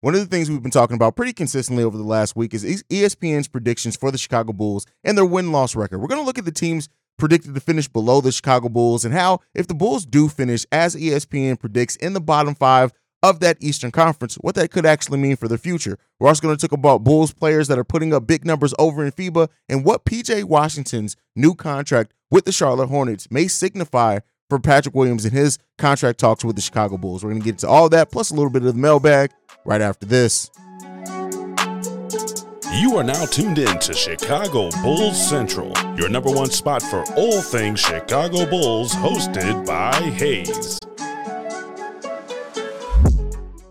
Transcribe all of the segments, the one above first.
one of the things we've been talking about pretty consistently over the last week is ESPN's predictions for the Chicago Bulls and their win loss record. We're going to look at the teams predicted to finish below the Chicago Bulls and how, if the Bulls do finish as ESPN predicts in the bottom five of that Eastern Conference, what that could actually mean for the future. We're also going to talk about Bulls players that are putting up big numbers over in FIBA and what PJ Washington's new contract with the Charlotte Hornets may signify for Patrick Williams and his contract talks with the Chicago Bulls. We're going to get into all that plus a little bit of the mailbag right after this. You are now tuned in to Chicago Bulls Central, your number one spot for all things Chicago Bulls, hosted by Haize.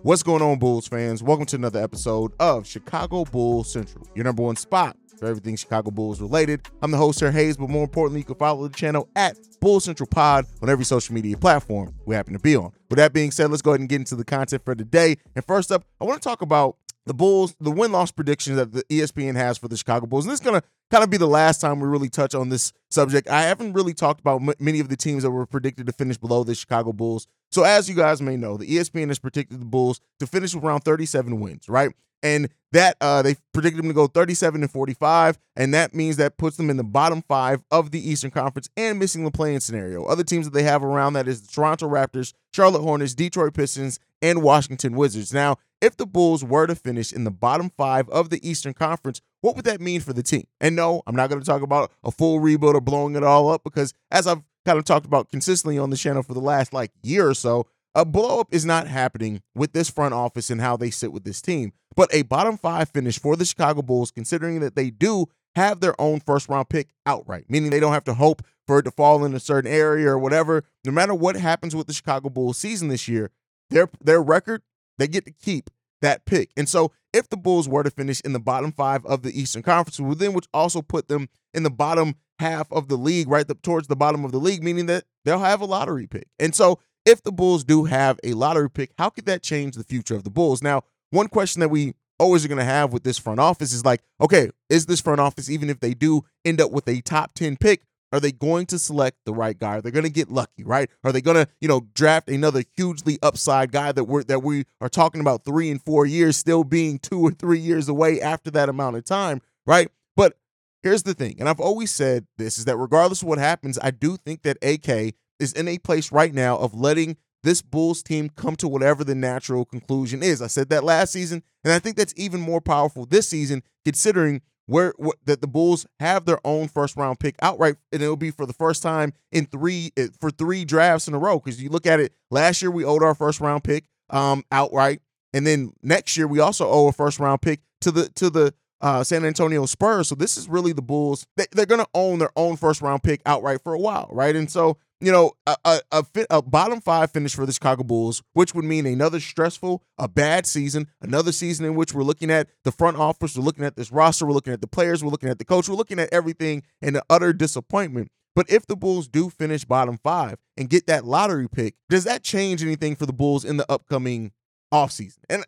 What's going on, Bulls fans? Welcome to another episode of Chicago Bulls Central, your number one spot for everything Chicago Bulls related. I'm the host here, Haize, but more importantly, you can follow the channel at Bulls Central Pod on every social media platform we happen to be on. With that being said, let's go ahead and get into the content for today. And first up, I want to talk about the Bulls, the win loss predictions that the ESPN has for the Chicago Bulls. And this is going to kind of be the last time we really touch on this subject. I haven't really talked about m- many of the teams that were predicted to finish below the Chicago Bulls. So, as you guys may know, the ESPN has predicted the Bulls to finish with around 37 wins, right? And that uh, they predicted them to go 37 and 45, and that means that puts them in the bottom five of the Eastern Conference and missing the play-in scenario. Other teams that they have around that is the Toronto Raptors, Charlotte Hornets, Detroit Pistons, and Washington Wizards. Now, if the Bulls were to finish in the bottom five of the Eastern Conference, what would that mean for the team? And no, I'm not going to talk about a full rebuild or blowing it all up because, as I've kind of talked about consistently on the channel for the last like year or so, a blow up is not happening with this front office and how they sit with this team. But a bottom five finish for the Chicago Bulls, considering that they do have their own first round pick outright, meaning they don't have to hope for it to fall in a certain area or whatever. No matter what happens with the Chicago Bulls season this year, their their record, they get to keep that pick. And so if the Bulls were to finish in the bottom five of the Eastern Conference, well, then which also put them in the bottom half of the league, right the, towards the bottom of the league, meaning that they'll have a lottery pick. And so if the Bulls do have a lottery pick, how could that change the future of the Bulls? Now, one question that we always are going to have with this front office is like, okay, is this front office, even if they do end up with a top 10 pick, are they going to select the right guy? Are they going to get lucky, right? Are they going to, you know, draft another hugely upside guy that we're that we are talking about three and four years, still being two or three years away after that amount of time, right? But here's the thing, and I've always said this is that regardless of what happens, I do think that AK is in a place right now of letting this Bulls team come to whatever the natural conclusion is. I said that last season, and I think that's even more powerful this season, considering where what, that the Bulls have their own first round pick outright, and it'll be for the first time in three eh, for three drafts in a row. Because you look at it, last year we owed our first round pick um, outright, and then next year we also owe a first round pick to the to the uh, San Antonio Spurs. So this is really the Bulls. They, they're going to own their own first round pick outright for a while, right? And so you know, a, a, a, a, bottom five finish for the Chicago Bulls, which would mean another stressful, a bad season, another season in which we're looking at the front office, we're looking at this roster, we're looking at the players, we're looking at the coach, we're looking at everything and the utter disappointment. But if the Bulls do finish bottom five and get that lottery pick, does that change anything for the Bulls in the upcoming offseason? And,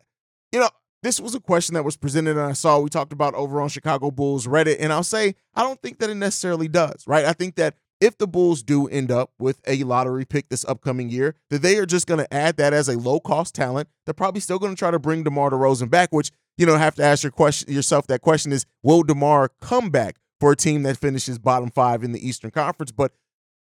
you know, this was a question that was presented and I saw we talked about over on Chicago Bulls Reddit. And I'll say, I don't think that it necessarily does, right? I think that if the Bulls do end up with a lottery pick this upcoming year, that they are just going to add that as a low cost talent. They're probably still going to try to bring DeMar DeRozan back, which you know have to ask your question yourself. That question is, will DeMar come back for a team that finishes bottom five in the Eastern Conference? But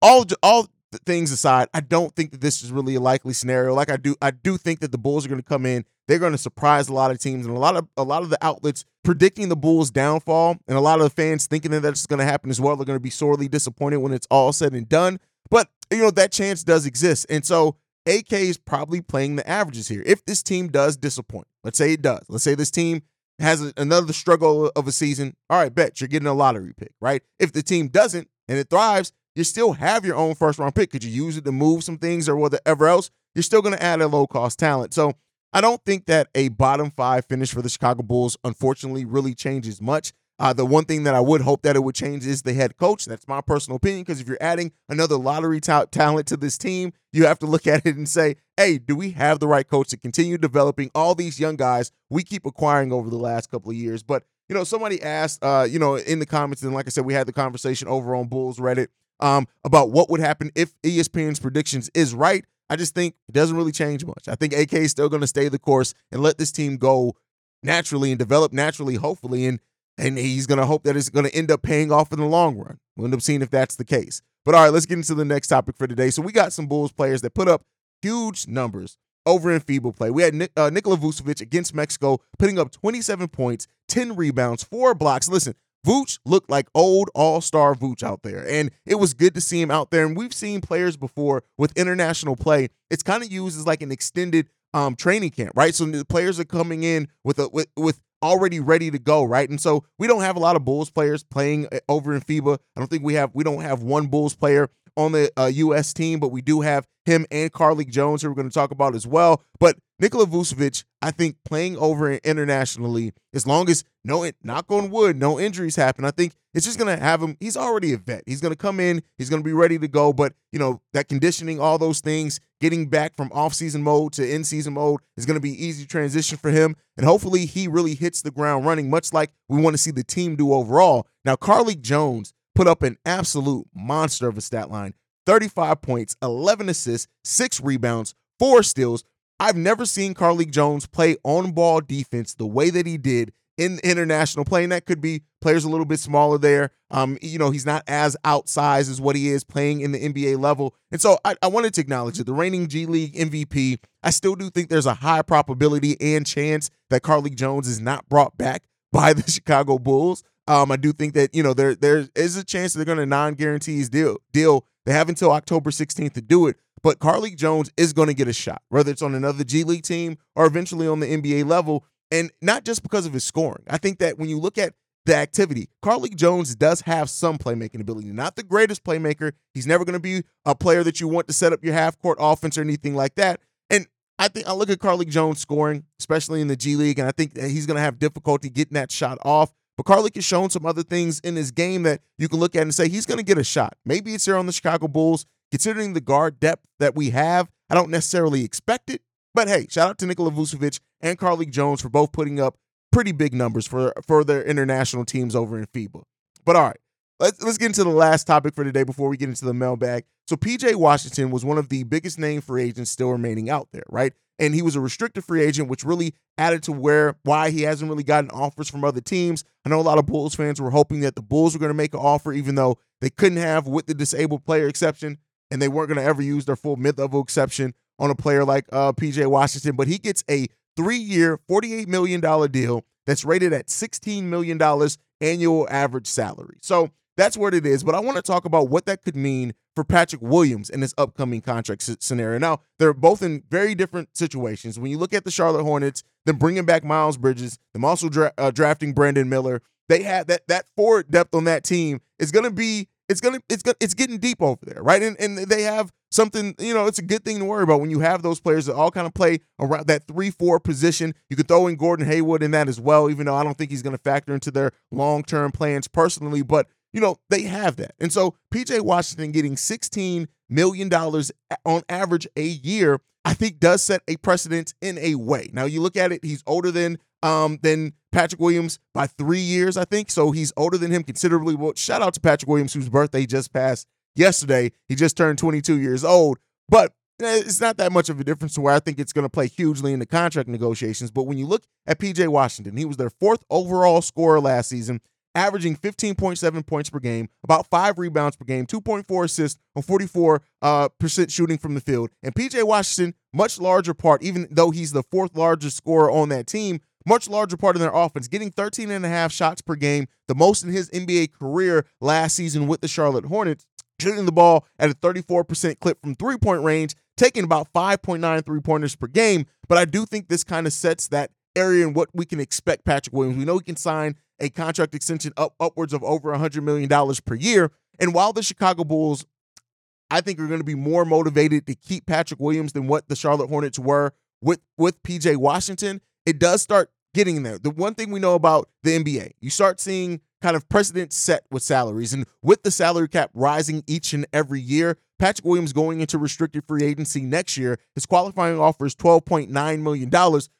all all things aside, I don't think that this is really a likely scenario. Like I do, I do think that the Bulls are going to come in. They're going to surprise a lot of teams, and a lot of a lot of the outlets predicting the Bulls' downfall, and a lot of the fans thinking that that's going to happen as well. They're going to be sorely disappointed when it's all said and done. But you know that chance does exist, and so AK is probably playing the averages here. If this team does disappoint, let's say it does. Let's say this team has a, another struggle of a season. All right, bet you're getting a lottery pick, right? If the team doesn't and it thrives, you still have your own first round pick. Could you use it to move some things or whatever else? You're still going to add a low cost talent. So I don't think that a bottom five finish for the Chicago Bulls, unfortunately, really changes much. Uh, the one thing that I would hope that it would change is the head coach. That's my personal opinion because if you're adding another lottery ta- talent to this team, you have to look at it and say, hey, do we have the right coach to continue developing all these young guys we keep acquiring over the last couple of years? But, you know, somebody asked, uh, you know, in the comments, and like I said, we had the conversation over on Bulls Reddit um, about what would happen if ESPN's predictions is right. I just think it doesn't really change much. I think AK is still going to stay the course and let this team go naturally and develop naturally, hopefully. And and he's going to hope that it's going to end up paying off in the long run. We'll end up seeing if that's the case. But all right, let's get into the next topic for today. So we got some Bulls players that put up huge numbers over in FIBA play. We had uh, Nikola Vucevic against Mexico putting up 27 points, 10 rebounds, four blocks. Listen, Vooch looked like old all star Vooch out there. And it was good to see him out there. And we've seen players before with international play. It's kind of used as like an extended um, training camp, right? So the players are coming in with a with, with already ready to go, right? And so we don't have a lot of Bulls players playing uh, over in FIBA. I don't think we have we don't have one Bulls player on the uh, U.S. team, but we do have him and Carlik Jones, who we're going to talk about as well. But Nikola Vucevic, I think playing over internationally, as long as no knock on wood, no injuries happen, I think it's just going to have him. He's already a vet. He's going to come in. He's going to be ready to go. But you know that conditioning, all those things, getting back from off-season mode to in-season mode is going to be easy transition for him. And hopefully he really hits the ground running, much like we want to see the team do overall. Now, Carlik Jones put up an absolute monster of a stat line 35 points, 11 assists, six rebounds, four steals. I've never seen Carlik Jones play on ball defense the way that he did in international play. And that could be players a little bit smaller there. Um, you know, he's not as outsized as what he is playing in the NBA level. And so I, I wanted to acknowledge it. The reigning G League MVP, I still do think there's a high probability and chance that Carlik Jones is not brought back by the Chicago Bulls. Um, I do think that you know there there is a chance they're going to non-guarantees deal deal. They have until October 16th to do it, but Carlik Jones is going to get a shot, whether it's on another G League team or eventually on the NBA level, and not just because of his scoring. I think that when you look at the activity, Carlik Jones does have some playmaking ability. Not the greatest playmaker. He's never going to be a player that you want to set up your half court offense or anything like that. And I think I look at Carlik Jones scoring, especially in the G League, and I think that he's going to have difficulty getting that shot off. But Carlik has shown some other things in his game that you can look at and say he's going to get a shot. Maybe it's here on the Chicago Bulls. Considering the guard depth that we have, I don't necessarily expect it. But hey, shout out to Nikola Vucevic and Carlik Jones for both putting up pretty big numbers for, for their international teams over in FIBA. But all right, let's, let's get into the last topic for today before we get into the mailbag. So PJ Washington was one of the biggest name free agents still remaining out there, right? And he was a restricted free agent, which really added to where why he hasn't really gotten offers from other teams. I know a lot of Bulls fans were hoping that the Bulls were going to make an offer, even though they couldn't have with the disabled player exception, and they weren't going to ever use their full mid-level exception on a player like uh, PJ Washington. But he gets a three-year, $48 million deal that's rated at $16 million annual average salary. So that's what it is. But I want to talk about what that could mean for Patrick Williams in this upcoming contract scenario. Now, they're both in very different situations. When you look at the Charlotte Hornets, them bringing back Miles Bridges, them also dra- uh, drafting Brandon Miller, they had that that forward depth on that team is going to be it's going to it's gonna, it's getting deep over there, right? And and they have something, you know, it's a good thing to worry about when you have those players that all kind of play around that 3-4 position. You could throw in Gordon Hayward in that as well, even though I don't think he's going to factor into their long-term plans personally, but you know, they have that. And so PJ Washington getting $16 million on average a year, I think does set a precedent in a way. Now you look at it, he's older than um than Patrick Williams by three years, I think. So he's older than him considerably. Well, shout out to Patrick Williams, whose birthday just passed yesterday. He just turned 22 years old. But eh, it's not that much of a difference to where I think it's going to play hugely in the contract negotiations. But when you look at PJ Washington, he was their fourth overall scorer last season averaging 15.7 points per game, about five rebounds per game, 2.4 assists on 44 uh, percent shooting from the field. And PJ Washington, much larger part, even though he's the fourth largest scorer on that team, much larger part of their offense, getting 13 and a half shots per game, the most in his NBA career last season with the Charlotte Hornets, shooting the ball at a 34% clip from three point range, taking about 5.9 three pointers per game. But I do think this kind of sets that area and what we can expect Patrick Williams. We know he can sign a contract extension up upwards of over $100 million per year. And while the Chicago Bulls, I think, are going to be more motivated to keep Patrick Williams than what the Charlotte Hornets were with, with PJ Washington, it does start getting there. The one thing we know about the NBA, you start seeing kind of precedent set with salaries. And with the salary cap rising each and every year, Patrick Williams going into restricted free agency next year, his qualifying offer is $12.9 million.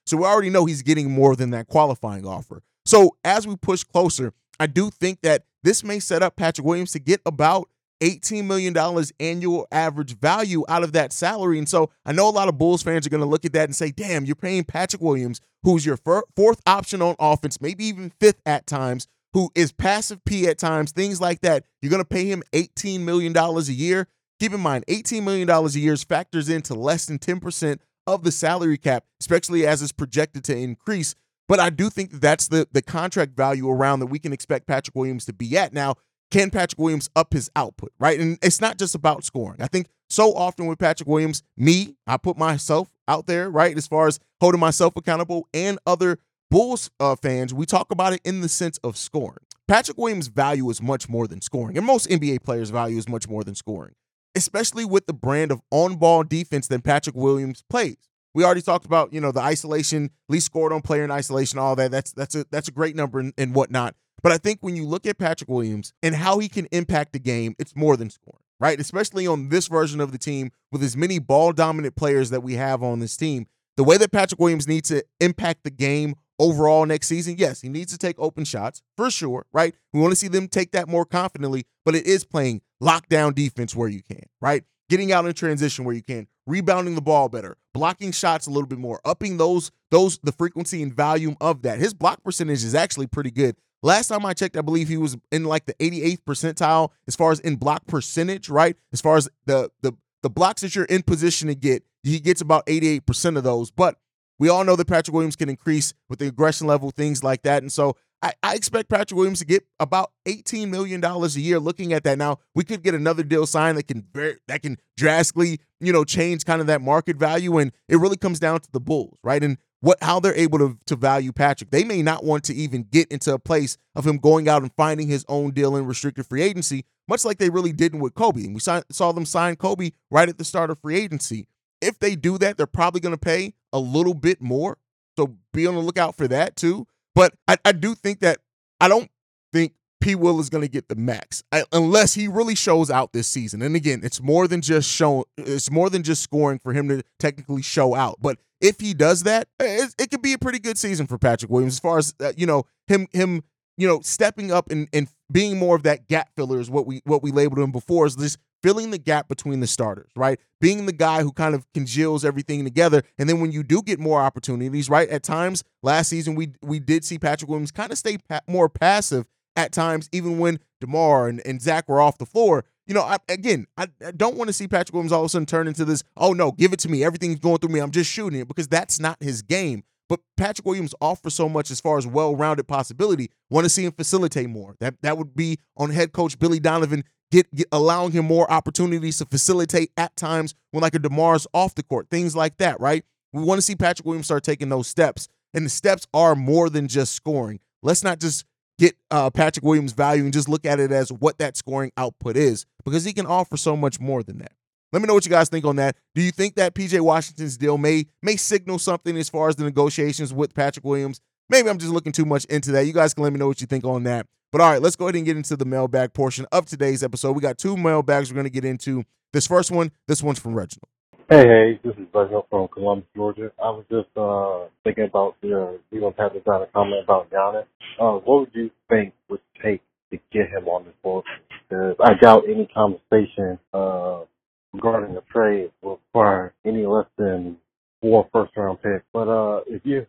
So we already know he's getting more than that qualifying offer. So as we push closer, I do think that this may set up Patrick Williams to get about $18 million annual average value out of that salary. And so I know a lot of Bulls fans are going to look at that and say, damn, you're paying Patrick Williams, who's your fir- fourth option on offense, maybe even fifth at times, who is passive P at times, things like that. You're going to pay him $18 million a year. Keep in mind, $18 million a year factors into less than 10% of the salary cap, especially as it's projected to increase. But I do think that's the, the contract value around that we can expect Patrick Williams to be at. Now, can Patrick Williams up his output, right? And it's not just about scoring. I think so often with Patrick Williams, me, I put myself out there, right, as far as holding myself accountable and other Bulls uh, fans, we talk about it in the sense of scoring. Patrick Williams' value is much more than scoring, and most NBA players' value is much more than scoring, especially with the brand of on-ball defense that Patrick Williams plays. We already talked about, you know, the isolation, least scored on player in isolation, all that. That's that's a that's a great number and, and whatnot. But I think when you look at Patrick Williams and how he can impact the game, it's more than scoring, right? Especially on this version of the team with as many ball dominant players that we have on this team. The way that Patrick Williams needs to impact the game overall next season, yes, he needs to take open shots for sure, right? We want to see them take that more confidently, but it is playing lockdown defense where you can, right? Getting out in transition where you can, rebounding the ball better, blocking shots a little bit more, upping those those the frequency and volume of that. His block percentage is actually pretty good. Last time I checked, I believe he was in like the 88th percentile as far as in block percentage, right? As far as the the the blocks that you're in position to get, he gets about 88% of those. But we all know that Patrick Williams can increase with the aggression level, things like that. And so I, I expect Patrick Williams to get about $18 million a year looking at that. Now, we could get another deal signed that can very, that can drastically, you know, change kind of that market value. And it really comes down to the Bulls, right? And what how they're able to, to value Patrick. They may not want to even get into a place of him going out and finding his own deal in restricted free agency, much like they really didn't with Kobe. And we saw, saw them sign Kobe right at the start of free agency. If they do that, they're probably going to pay a little bit more. So be on the lookout for that too. But I, I do think that I don't think P. Will is going to get the max I, unless he really shows out this season. And again, it's more than just showing. It's more than just scoring for him to technically show out. But if he does that, it, it could be a pretty good season for Patrick Williams as far as uh, you know him him you know stepping up and, and being more of that gap filler is what we what we labeled him before is this filling the gap between the starters, right? Being the guy who kind of congeals everything together. And then when you do get more opportunities, right? At times last season, we we did see Patrick Williams kind of stay pa- more passive at times, even when DeMar and, and Zach were off the floor. You know, I, again, I, I don't want to see Patrick Williams all of a sudden turn into this, oh no, give it to me. Everything's going through me. I'm just shooting it because that's not his game. But Patrick Williams offers so much as far as well-rounded possibility. Want to see him facilitate more. That that would be on head coach Billy Donovan get, get, allowing him more opportunities to facilitate at times when like a Demar's off the court, things like that, right? We want to see Patrick Williams start taking those steps, and the steps are more than just scoring. Let's not just get uh, Patrick Williams' value and just look at it as what that scoring output is, because he can offer so much more than that. Let me know what you guys think on that. Do you think that PJ Washington's deal may may signal something as far as the negotiations with Patrick Williams? Maybe I'm just looking too much into that. You guys can let me know what you think on that. But all right, let's go ahead and get into the mailbag portion of today's episode. We got two mailbags we're going to get into. This first one, this one's from Reginald. Hey, hey, this is Reginald from Columbus, Georgia. I was just uh, thinking about the you know Patrick down a comment about Giannis. Uh, what would you think would take to get him on this board? Because I doubt any conversation uh, regarding the trade will require any less than four first round picks. But uh, if you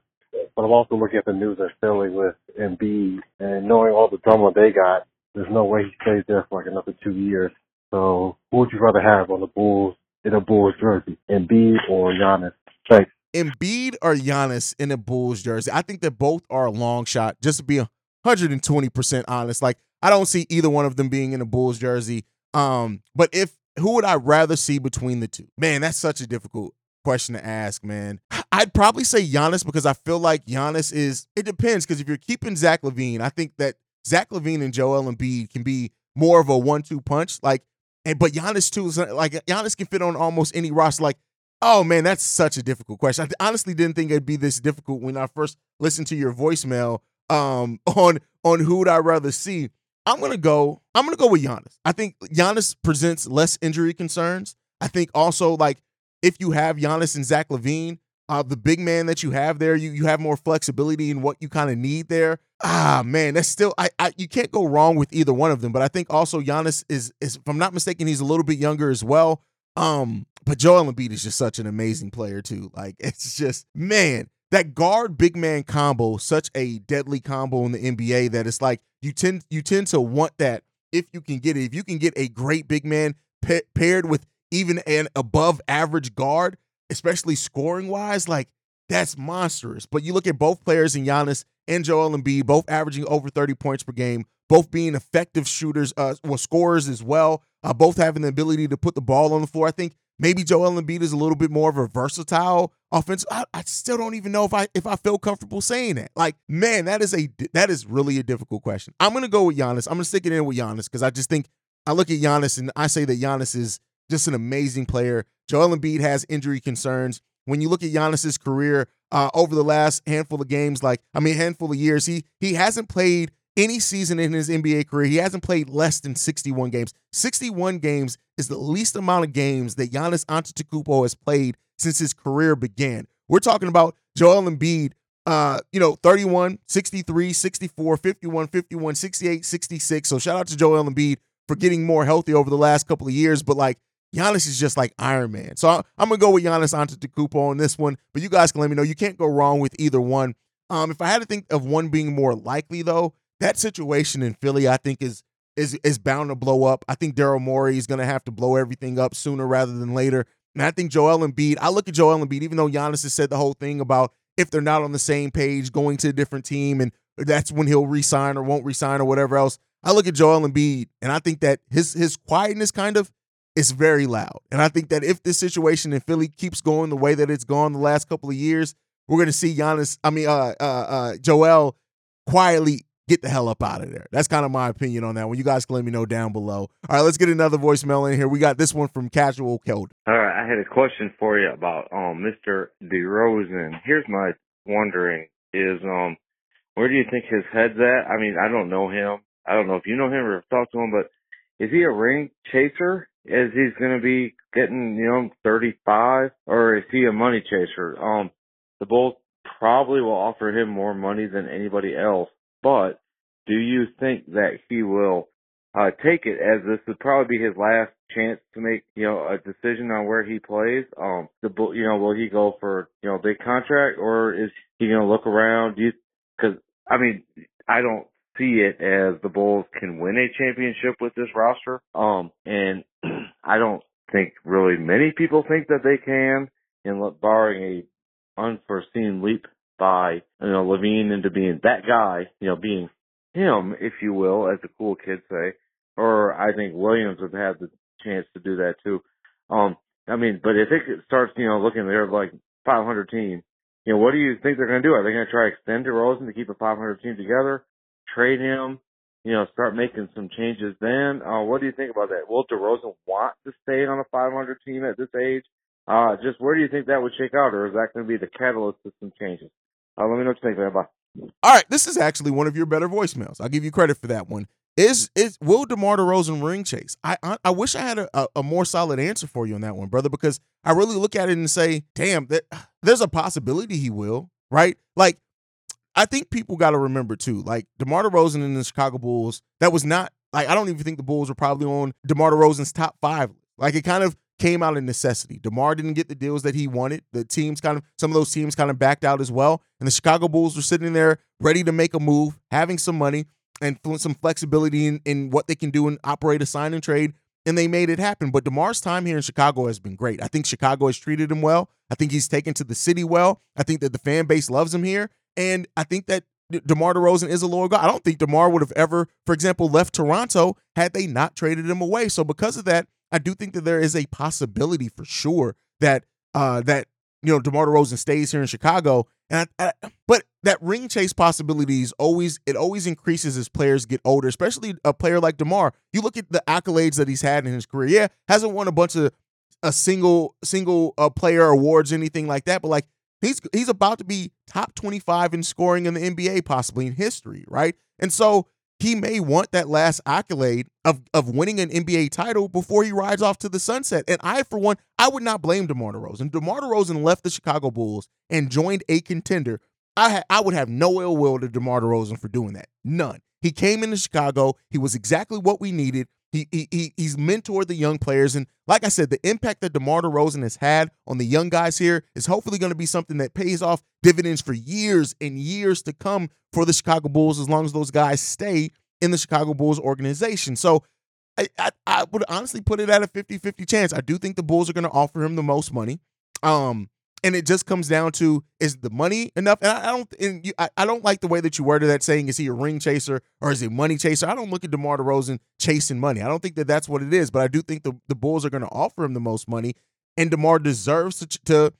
but I'm also looking at the news that's Philly with Embiid and knowing all the drama they got, there's no way he stays there for like another two years. So who would you rather have on the Bulls in a Bulls jersey, Embiid or Giannis? Thanks. Embiid or Giannis in a Bulls jersey? I think that both are a long shot. Just to be 120% honest, like I don't see either one of them being in a Bulls jersey. Um, but if who would I rather see between the two? Man, that's such a difficult question to ask, man. I'd probably say Giannis because I feel like Giannis is. It depends because if you're keeping Zach LaVine, I think that Zach LaVine and Joel Embiid can be more of a one-two punch. Like, and but Giannis too is like Giannis can fit on almost any roster. Like, oh man, that's such a difficult question. I honestly didn't think it'd be this difficult when I first listened to your voicemail um, on on who would I rather see. I'm gonna go. I'm gonna go with Giannis. I think Giannis presents less injury concerns. I think also like if you have Giannis and Zach LaVine, uh, the big man that you have there, you you have more flexibility in what you kind of need there. Ah man, that's still I, I you can't go wrong with either one of them. But I think also Giannis is is if I'm not mistaken, he's a little bit younger as well. Um, but Joel Embiid is just such an amazing player too. Like it's just man, that guard big man combo, such a deadly combo in the NBA that it's like you tend you tend to want that if you can get it. If you can get a great big man pa- paired with even an above average guard, especially scoring wise, like that's monstrous. But you look at both players in Giannis and Joel Embiid, both averaging over 30 points per game, both being effective shooters, uh, well, scorers as well, uh, both having the ability to put the ball on the floor. I think maybe Joel Embiid is a little bit more of a versatile offense. I, I, still don't even know if I if I feel comfortable saying that. Like, man, that is a that is really a difficult question. I'm gonna go with Giannis. I'm gonna stick it in with Giannis because I just think I look at Giannis and I say that Giannis is just an amazing player. Joel Embiid has injury concerns. When you look at Giannis's career uh, over the last handful of games, like I mean, handful of years, he he hasn't played any season in his NBA career. He hasn't played less than 61 games. 61 games is the least amount of games that Giannis Antetokounmpo has played since his career began. We're talking about Joel Embiid, uh, you know, 31, 63, 64, 51, 51, 68, 66. So shout out to Joel Embiid for getting more healthy over the last couple of years. But like Giannis is just like Iron Man. So I, am gonna go with Giannis Antetokounmpo on this one. But you guys can let me know. You can't go wrong with either one. Um, if I had to think of one being more likely though, that situation in Philly, I think is is is bound to blow up. I think Daryl Morey is gonna have to blow everything up sooner rather than later. And I think Joel Embiid, I look at Joel Embiid, even though Giannis has said the whole thing about if they're not on the same page, going to a different team, and that's when he'll resign or won't resign or whatever else. I look at Joel Embiid, and I think that his his quietness kind of is very loud. And I think that if this situation in Philly keeps going the way that it's gone the last couple of years, we're going to see Giannis, I mean, uh, uh, uh, Joel quietly get the hell up out of there. That's kind of my opinion on that one. You guys can let me know down below. All right, let's get another voicemail in here. We got this one from Casual Keld. All right, I had a question for you about um Mr. DeRozan. Here's my wondering is um where do you think his head's at? I mean, I don't know him. I don't know if you know him or talked to him, but is he a ring chaser? Is he's going to be getting, you know, 35 or is he a money chaser? Um, the Bulls probably will offer him more money than anybody else, but do you think that he will uh, take it as this would probably be his last chance to make, you know, a decision on where he plays? Um, the, Bull, you know, will he go for, you know, a big contract or is he going to look around? Do you, cause I mean, I don't see it as the Bulls can win a championship with this roster. Um, and I don't think really many people think that they can, and barring a unforeseen leap by you know LaVine into being that guy, you know, being him, if you will, as the cool kids say, or I think Williams would have the chance to do that too. Um, I mean, but if it starts, you know, looking there like 500 team, you know, what do you think they're going to do? Are they going to try to extend DeRozan to keep a 500 team together? trade him, you know, start making some changes then. Uh, what do you think about that? Will DeRozan want to stay on a 500 team at this age? Uh, just where do you think that would shake out, or is that going to be the catalyst to some changes? Uh, let me know what you think, man. Bye. All right, this is actually one of your better voicemails. I'll give you credit for that one. Is is will DeMar DeRozan ring chase? I I, I wish I had a, a, a, more solid answer for you on that one, brother, because I really look at it and say, damn, that, there's a possibility he will, right? Like I think people got to remember too, like DeMar DeRozan and the Chicago Bulls, that was not like I don't even think the Bulls were probably on DeMar DeRozan's top five. Like it kind of came out of necessity. DeMar didn't get the deals that he wanted. The teams kind of some of those teams kind of backed out as well, and the Chicago Bulls were sitting there ready to make a move, having some money and some flexibility in, in what they can do and operate a sign and trade. And they made it happen. But DeMar's time here in Chicago has been great. I think Chicago has treated him well. I think he's taken to the city well. I think that the fan base loves him here. And I think that DeMar DeRozan is a loyal guy. I don't think DeMar would have ever, for example, left Toronto had they not traded him away. So because of that, I do think that there is a possibility for sure that uh that you know DeMar DeRozan stays here in Chicago. And I, I, but that ring chase possibility is always it always increases as players get older, especially a player like DeMar. You look at the accolades that he's had in his career. Yeah, hasn't won a bunch of a single single uh, player awards, anything like that. But like He's he's about to be top 25 in scoring in the NBA, possibly in history, right? And so he may want that last accolade of of winning an NBA title before he rides off to the sunset. And I, for one, I would not blame DeMar DeRozan. DeMar DeRozan left the Chicago Bulls and joined a contender I ha- I would have no ill will to DeMar DeRozan for doing that. None. He came into Chicago. He was exactly what we needed. He, he, he he's mentored the young players, and like I said, the impact that DeMar DeRozan has had on the young guys here is hopefully going to be something that pays off dividends for years and years to come for the Chicago Bulls, as long as those guys stay in the Chicago Bulls organization. So I, I, I would honestly put it at a 50-50 chance. I do think the Bulls are going to offer him the most money. Um, and it just comes down to is the money enough? And I, I don't and you, I, I, don't like the way that you worded that saying is he a ring chaser or is he a money chaser? I don't look at DeMar DeRozan chasing money. I don't think that that's what it is, but I do think the, the Bulls are going to offer him the most money and DeMar deserves to, to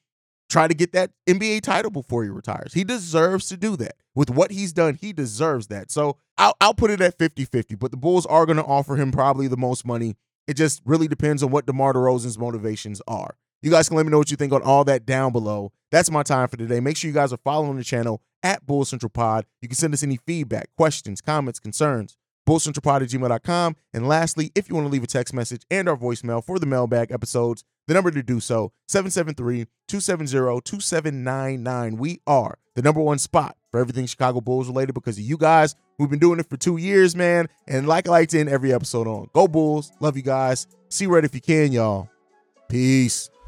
try to get that NBA title before he retires. He deserves to do that. With what he's done, he deserves that. So I'll, I'll put it at 50-50, but the Bulls are going to offer him probably the most money. It just really depends on what DeMar DeRozan's motivations are. You guys can let me know what you think on all that down below. That's my time for today. Make sure you guys are following the channel at Bull Central Pod. You can send us any feedback, questions, comments, concerns, bullcentralpod at gmail.com. And lastly, if you want to leave a text message and our voicemail for the mailbag episodes, the number to do so, 773-270-2799. We are the number one spot for everything Chicago Bulls related because of you guys. We've been doing it for two years, man. And like I like to end every episode on, go Bulls. Love you guys. See red if you can, y'all. Peace.